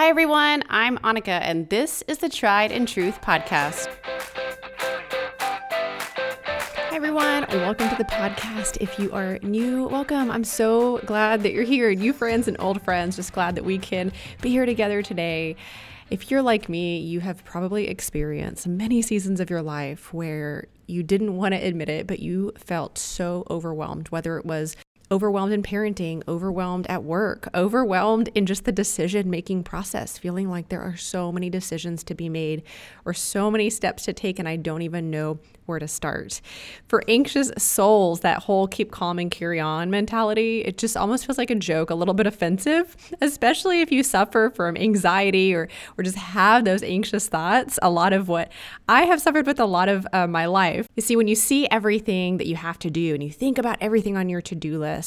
Hi, everyone. I'm Annika, and this is the Tried and Truth Podcast. Hi, everyone, welcome to the podcast. If you are new, welcome. I'm so glad that you're here, new friends and old friends. Just glad that we can be here together today. If you're like me, you have probably experienced many seasons of your life where you didn't want to admit it, but you felt so overwhelmed, whether it was overwhelmed in parenting, overwhelmed at work, overwhelmed in just the decision making process, feeling like there are so many decisions to be made or so many steps to take, and I don't even know where to start. For anxious souls, that whole keep calm and carry on mentality, it just almost feels like a joke, a little bit offensive, especially if you suffer from anxiety or, or just have those anxious thoughts. A lot of what I have suffered with a lot of uh, my life. You see, when you see everything that you have to do and you think about everything on your to do list,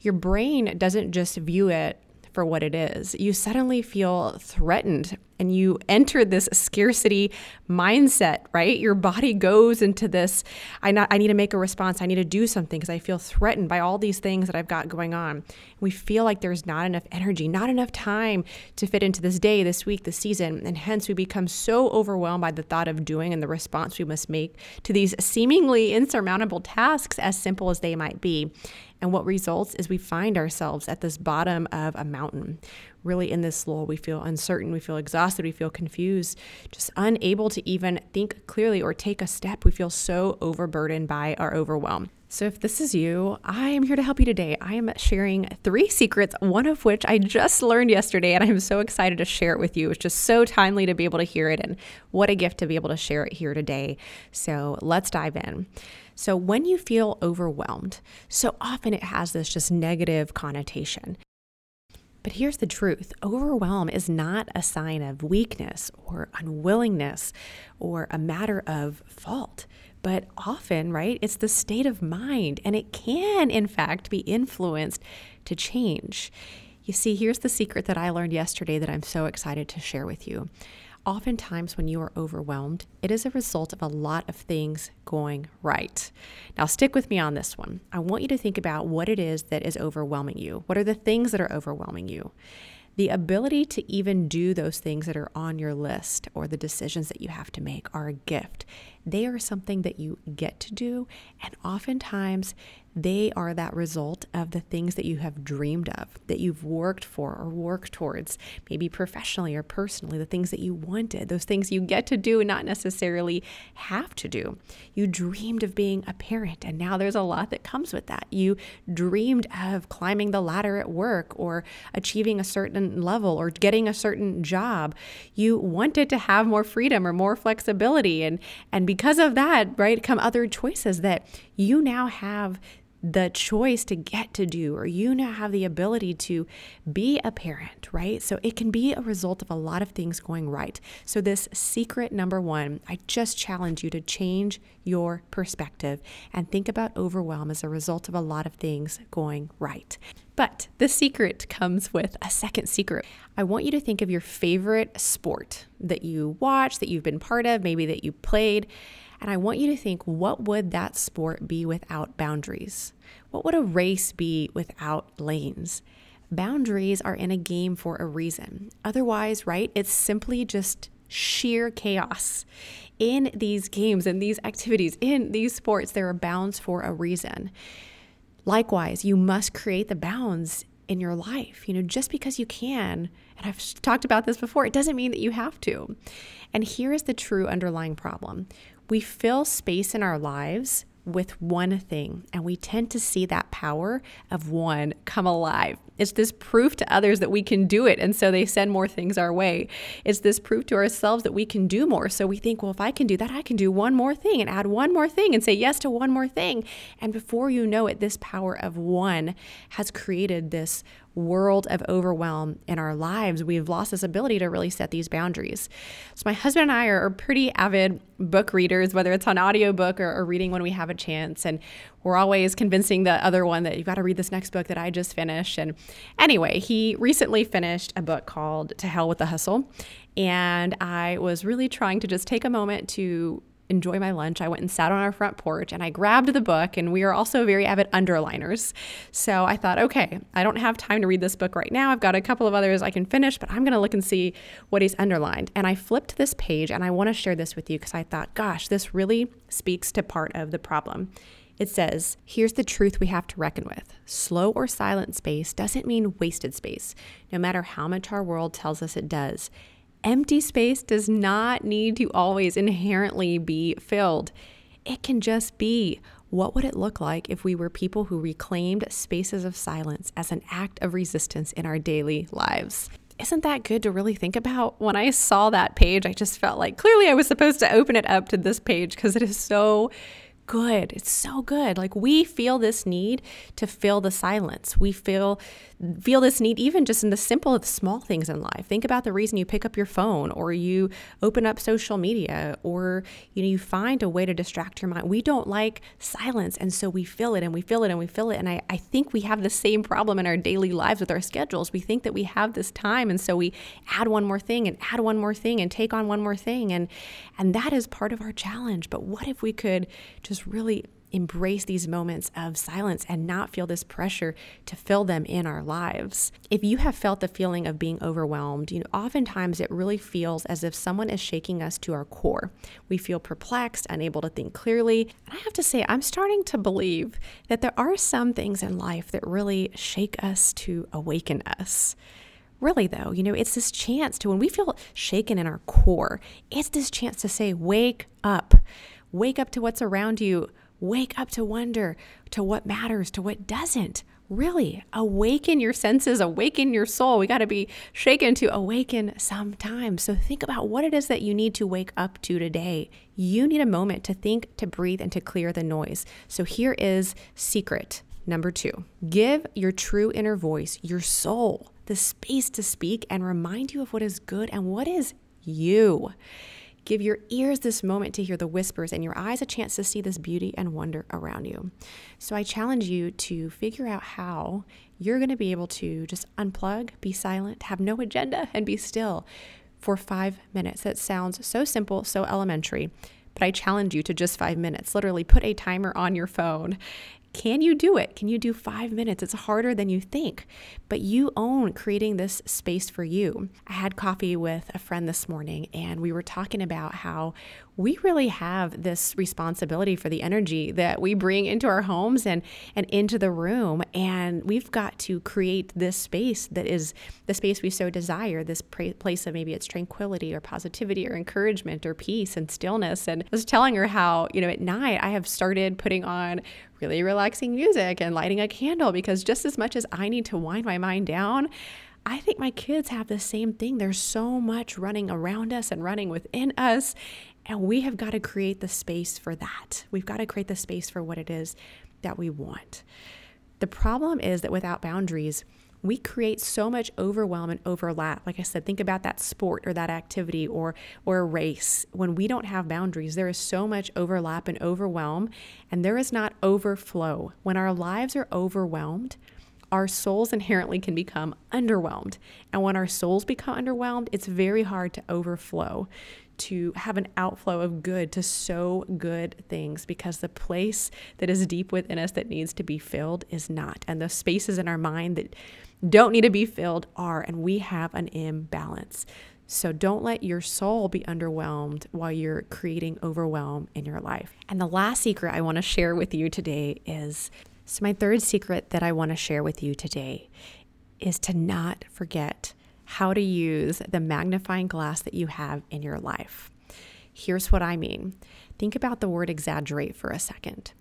your brain doesn't just view it for what it is. You suddenly feel threatened and you enter this scarcity mindset, right? Your body goes into this I not I need to make a response. I need to do something because I feel threatened by all these things that I've got going on. We feel like there's not enough energy, not enough time to fit into this day, this week, this season, and hence we become so overwhelmed by the thought of doing and the response we must make to these seemingly insurmountable tasks as simple as they might be. And what results is we find ourselves at this bottom of a mountain, really in this lull. We feel uncertain, we feel exhausted, we feel confused, just unable to even think clearly or take a step. We feel so overburdened by our overwhelm. So, if this is you, I am here to help you today. I am sharing three secrets, one of which I just learned yesterday, and I'm so excited to share it with you. It's just so timely to be able to hear it, and what a gift to be able to share it here today. So, let's dive in. So, when you feel overwhelmed, so often it has this just negative connotation. But here's the truth overwhelm is not a sign of weakness or unwillingness or a matter of fault. But often, right, it's the state of mind, and it can, in fact, be influenced to change. You see, here's the secret that I learned yesterday that I'm so excited to share with you. Oftentimes, when you are overwhelmed, it is a result of a lot of things going right. Now, stick with me on this one. I want you to think about what it is that is overwhelming you. What are the things that are overwhelming you? The ability to even do those things that are on your list or the decisions that you have to make are a gift. They are something that you get to do, and oftentimes they are that result of the things that you have dreamed of, that you've worked for or worked towards, maybe professionally or personally, the things that you wanted, those things you get to do and not necessarily have to do. You dreamed of being a parent, and now there's a lot that comes with that. You dreamed of climbing the ladder at work or achieving a certain level or getting a certain job. You wanted to have more freedom or more flexibility. And, and because of that, right, come other choices that you now have the choice to get to do, or you now have the ability to be a parent, right? So it can be a result of a lot of things going right. So, this secret number one, I just challenge you to change your perspective and think about overwhelm as a result of a lot of things going right. But the secret comes with a second secret. I want you to think of your favorite sport that you watch, that you've been part of, maybe that you played. And I want you to think what would that sport be without boundaries? What would a race be without lanes? Boundaries are in a game for a reason. Otherwise, right, it's simply just sheer chaos. In these games, in these activities, in these sports, there are bounds for a reason. Likewise, you must create the bounds in your life. You know, just because you can, and I've talked about this before, it doesn't mean that you have to. And here is the true underlying problem we fill space in our lives with one thing, and we tend to see that power of one come alive. It's this proof to others that we can do it, and so they send more things our way. It's this proof to ourselves that we can do more. So we think, well, if I can do that, I can do one more thing and add one more thing and say yes to one more thing. And before you know it, this power of one has created this world of overwhelm in our lives, we've lost this ability to really set these boundaries. So, my husband and I are, pretty avid book readers, whether it's on audiobook or, or reading when we have a chance. And we're always convincing the other one that you've got to read this next book that I just finished. And anyway, he recently finished a book called To Hell with the Hustle. And I was really trying to just take a moment to enjoy my lunch, I went and sat on our front porch and I grabbed the book. And we are also very avid underliners. So I thought, okay, I don't have time to read this book right now. I've got a couple of others I can finish, but I'm going to look and see what he's underlined. And I flipped this page and I want to share this with you because I thought, gosh, this really speaks to part of the problem. It says, Here's the truth we have to reckon with slow or silent space doesn't mean wasted space, no matter how much our world tells us it does. Empty space does not need to always inherently be filled. It can just be. What would it look like if we were people who reclaimed spaces of silence as an act of resistance in our daily lives? Isn't that good to really think about? When I saw that page, I just felt like clearly I was supposed to open it up to this page because it is so good. It's so good. Like we feel this need to fill the silence. We feel feel this need even just in the simple small things in life. Think about the reason you pick up your phone or you open up social media or you know you find a way to distract your mind. We don't like silence and so we fill it and we fill it and we fill it. And I, I think we have the same problem in our daily lives with our schedules. We think that we have this time and so we add one more thing and add one more thing and take on one more thing and and that is part of our challenge. But what if we could just just really embrace these moments of silence and not feel this pressure to fill them in our lives. If you have felt the feeling of being overwhelmed, you know, oftentimes it really feels as if someone is shaking us to our core. We feel perplexed, unable to think clearly. And I have to say, I'm starting to believe that there are some things in life that really shake us to awaken us. Really, though, you know, it's this chance to, when we feel shaken in our core, it's this chance to say, wake up. Wake up to what's around you. Wake up to wonder, to what matters, to what doesn't. Really, awaken your senses, awaken your soul. We got to be shaken to awaken sometimes. So think about what it is that you need to wake up to today. You need a moment to think, to breathe, and to clear the noise. So here is secret number two give your true inner voice, your soul, the space to speak and remind you of what is good and what is you. Give your ears this moment to hear the whispers and your eyes a chance to see this beauty and wonder around you. So I challenge you to figure out how you're going to be able to just unplug, be silent, have no agenda, and be still for five minutes. That sounds so simple, so elementary. But I challenge you to just five minutes. Literally, put a timer on your phone can you do it? Can you do five minutes? It's harder than you think, but you own creating this space for you. I had coffee with a friend this morning and we were talking about how we really have this responsibility for the energy that we bring into our homes and and into the room and we've got to create this space that is the space we so desire this place of maybe it's tranquility or positivity or encouragement or peace and stillness and I was telling her how you know at night I have started putting on really relaxing music and lighting a candle because just as much as I need to wind my mind down, I think my kids have the same thing. There's so much running around us and running within us. And we have got to create the space for that. We've got to create the space for what it is that we want. The problem is that without boundaries, we create so much overwhelm and overlap. Like I said, think about that sport or that activity or or a race. When we don't have boundaries, there is so much overlap and overwhelm, and there is not overflow. When our lives are overwhelmed, our souls inherently can become underwhelmed. And when our souls become underwhelmed, it's very hard to overflow, to have an outflow of good, to sow good things, because the place that is deep within us that needs to be filled is not. And the spaces in our mind that don't need to be filled are, and we have an imbalance. So don't let your soul be underwhelmed while you're creating overwhelm in your life. And the last secret I want to share with you today is so, my third secret that I want to share with you today is to not forget how to use the magnifying glass that you have in your life. Here's what I mean think about the word exaggerate for a second.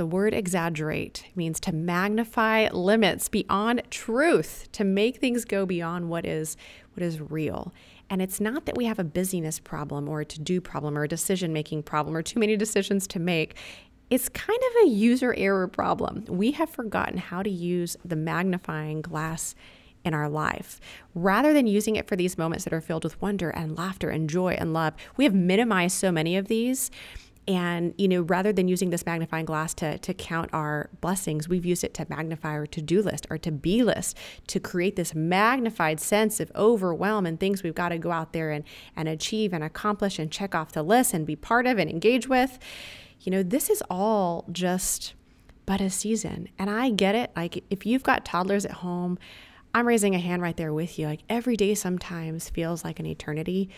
The word exaggerate means to magnify limits beyond truth, to make things go beyond what is what is real. And it's not that we have a busyness problem or a to-do problem or a decision-making problem or too many decisions to make. It's kind of a user error problem. We have forgotten how to use the magnifying glass in our life. Rather than using it for these moments that are filled with wonder and laughter and joy and love, we have minimized so many of these And, you know, rather than using this magnifying glass to, to count our blessings, we've used it to magnify our to do list, our to be list, to create this magnified sense of overwhelm and things we've got to go out there and, and achieve and accomplish and check off the list and be part of and engage with. You know, this is all just but a season. And I get it. Like, if you've got toddlers at home, I'm raising a hand right there with you. Like, every day sometimes feels like an eternity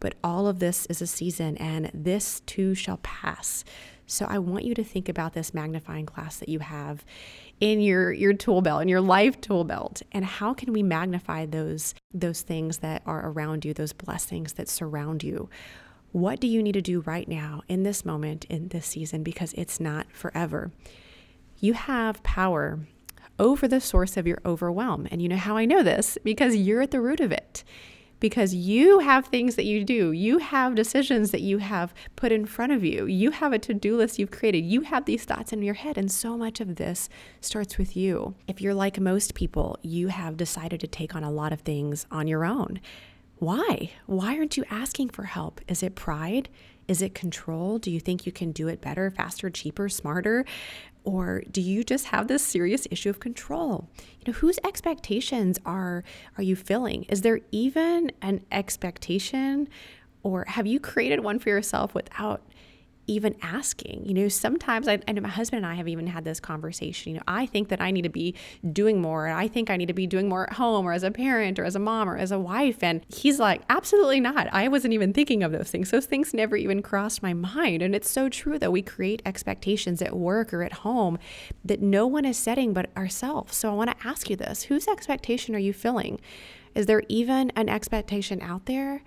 but all of this is a season and this too shall pass. So I want you to think about this magnifying glass that you have in your your tool belt, in your life tool belt, and how can we magnify those those things that are around you, those blessings that surround you? What do you need to do right now in this moment in this season because it's not forever. You have power over the source of your overwhelm. And you know how I know this? Because you're at the root of it because you have things that you do. You have decisions that you have put in front of you. You have a to do list you've created. You have these thoughts in your head. And so much of this starts with you. If you're like most people, you have decided to take on a lot of things on your own. Why? Why aren't you asking for help? Is it pride? Is it control? Do you think you can do it better, faster, cheaper, smarter? Or do you just have this serious issue of control? You know, whose expectations are are you filling? Is there even an expectation or have you created one for yourself without even asking. You know, sometimes I, I know my husband and I have even had this conversation. You know, I think that I need to be doing more, and I think I need to be doing more at home, or as a parent, or as a mom, or as a wife. And he's like, absolutely not. I wasn't even thinking of those things. Those things never even crossed my mind. And it's so true that we create expectations at work or at home that no one is setting but ourselves. So I want to ask you this whose expectation are you filling? Is there even an expectation out there?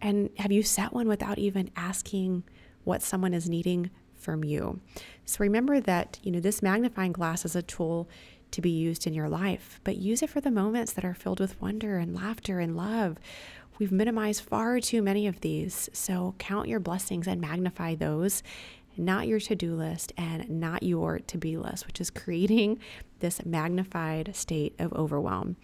And have you set one without even asking? What someone is needing from you. So remember that, you know, this magnifying glass is a tool to be used in your life, but use it for the moments that are filled with wonder and laughter and love. We've minimized far too many of these. So count your blessings and magnify those, not your to do list and not your to be list, which is creating this magnified state of overwhelm.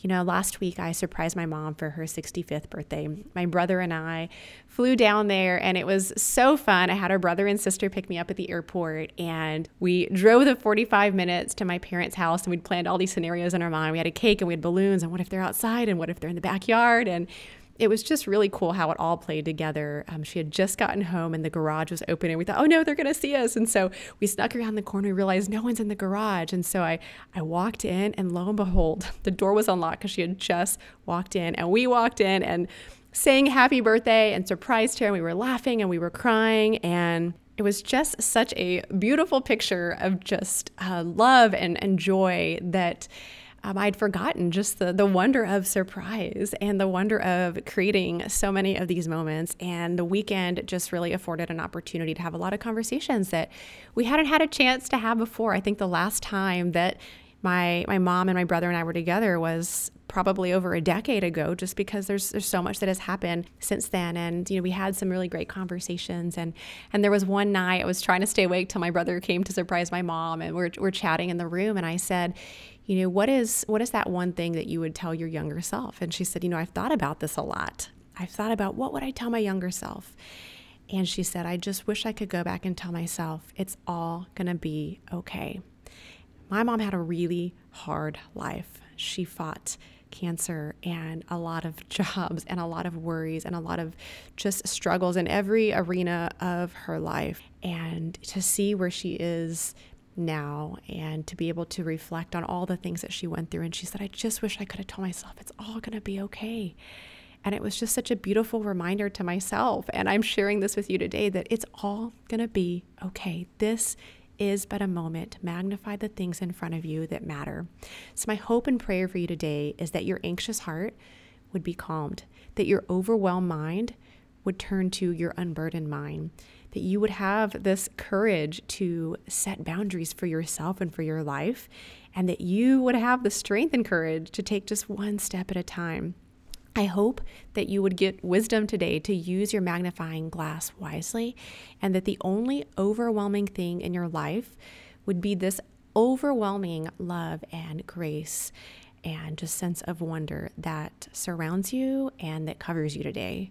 You know, last week I surprised my mom for her 65th birthday. My brother and I flew down there and it was so fun. I had our brother and sister pick me up at the airport and we drove the 45 minutes to my parents' house and we'd planned all these scenarios in our mind. We had a cake and we had balloons and what if they're outside and what if they're in the backyard and it was just really cool how it all played together. Um, she had just gotten home and the garage was open, and we thought, oh no, they're going to see us. And so we snuck around the corner and realized no one's in the garage. And so I, I walked in, and lo and behold, the door was unlocked because she had just walked in. And we walked in and sang happy birthday and surprised her. And we were laughing and we were crying. And it was just such a beautiful picture of just uh, love and, and joy that um, I'd forgotten just the, the wonder of surprise and the wonder of creating so many of these moments. And the weekend just really afforded an opportunity to have a lot of conversations that we hadn't had a chance to have before. I think the last time that my my mom and my brother and I were together was probably over a decade ago just because there's there's so much that has happened since then and you know we had some really great conversations and and there was one night I was trying to stay awake till my brother came to surprise my mom and we're we're chatting in the room and I said you know, what is what is that one thing that you would tell your younger self? And she said, you know, I've thought about this a lot. I've thought about what would I tell my younger self? And she said, I just wish I could go back and tell myself it's all going to be okay. My mom had a really hard life. She fought cancer and a lot of jobs and a lot of worries and a lot of just struggles in every arena of her life. And to see where she is now and to be able to reflect on all the things that she went through. And she said, I just wish I could have told myself it's all going to be okay. And it was just such a beautiful reminder to myself. And I'm sharing this with you today that it's all going to be okay. This is but a moment. Magnify the things in front of you that matter. So, my hope and prayer for you today is that your anxious heart would be calmed, that your overwhelmed mind would turn to your unburdened mind, that you would have this courage to set boundaries for yourself and for your life, and that you would have the strength and courage to take just one step at a time. I hope that you would get wisdom today to use your magnifying glass wisely, and that the only overwhelming thing in your life would be this overwhelming love and grace and just sense of wonder that surrounds you and that covers you today.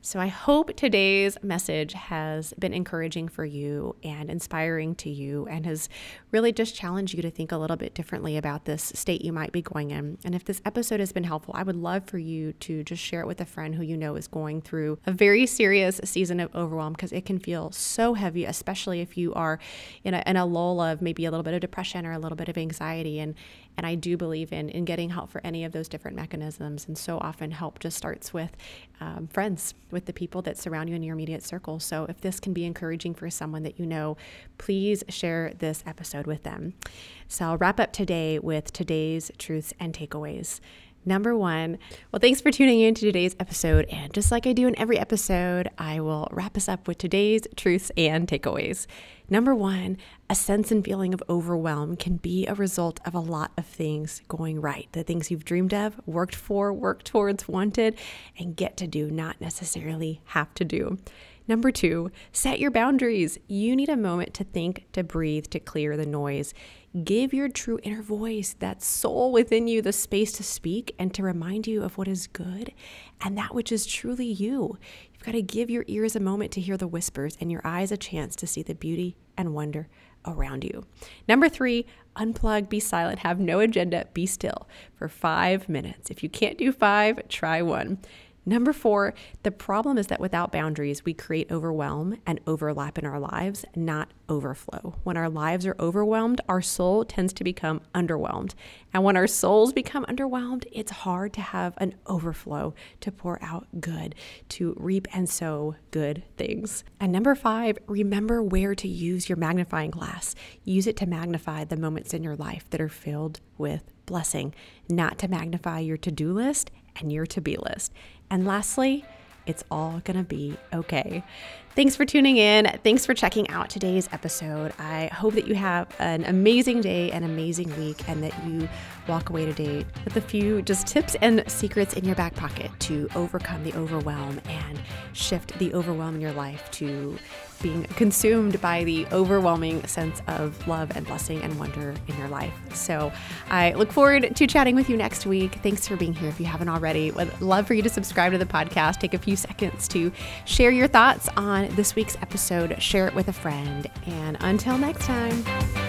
So I hope today's message has been encouraging for you and inspiring to you and has really just challenged you to think a little bit differently about this state you might be going in. And if this episode has been helpful, I would love for you to just share it with a friend who you know is going through a very serious season of overwhelm because it can feel so heavy, especially if you are in a, in a lull of maybe a little bit of depression or a little bit of anxiety. And and I do believe in in getting help for any of those different mechanisms. And so often help just starts with um, friends, with the people that surround you in your immediate circle. So if this can be encouraging for someone that you know, please share this episode with them. So I'll wrap up today with today's truths and takeaways. Number one, well, thanks for tuning in to today's episode. And just like I do in every episode, I will wrap us up with today's truths and takeaways. Number one, a sense and feeling of overwhelm can be a result of a lot of things going right. The things you've dreamed of, worked for, worked towards, wanted, and get to do, not necessarily have to do. Number two, set your boundaries. You need a moment to think, to breathe, to clear the noise. Give your true inner voice, that soul within you, the space to speak and to remind you of what is good and that which is truly you. You've got to give your ears a moment to hear the whispers and your eyes a chance to see the beauty and wonder around you. Number three, unplug, be silent, have no agenda, be still for five minutes. If you can't do five, try one. Number four, the problem is that without boundaries, we create overwhelm and overlap in our lives, not overflow. When our lives are overwhelmed, our soul tends to become underwhelmed. And when our souls become underwhelmed, it's hard to have an overflow to pour out good, to reap and sow good things. And number five, remember where to use your magnifying glass. Use it to magnify the moments in your life that are filled with blessing, not to magnify your to do list and your to be list. And lastly, it's all to be okay. Thanks for tuning in. Thanks for checking out today's episode. I hope that you have an amazing day, an amazing week, and that you walk away today with a few just tips and secrets in your back pocket to overcome the overwhelm and shift the overwhelm in your life to being consumed by the overwhelming sense of love and blessing and wonder in your life. So I look forward to chatting with you next week. Thanks for being here. If you haven't already, would love for you to subscribe to the podcast. Take a few seconds to share your thoughts on this week's episode, share it with a friend. And until next time.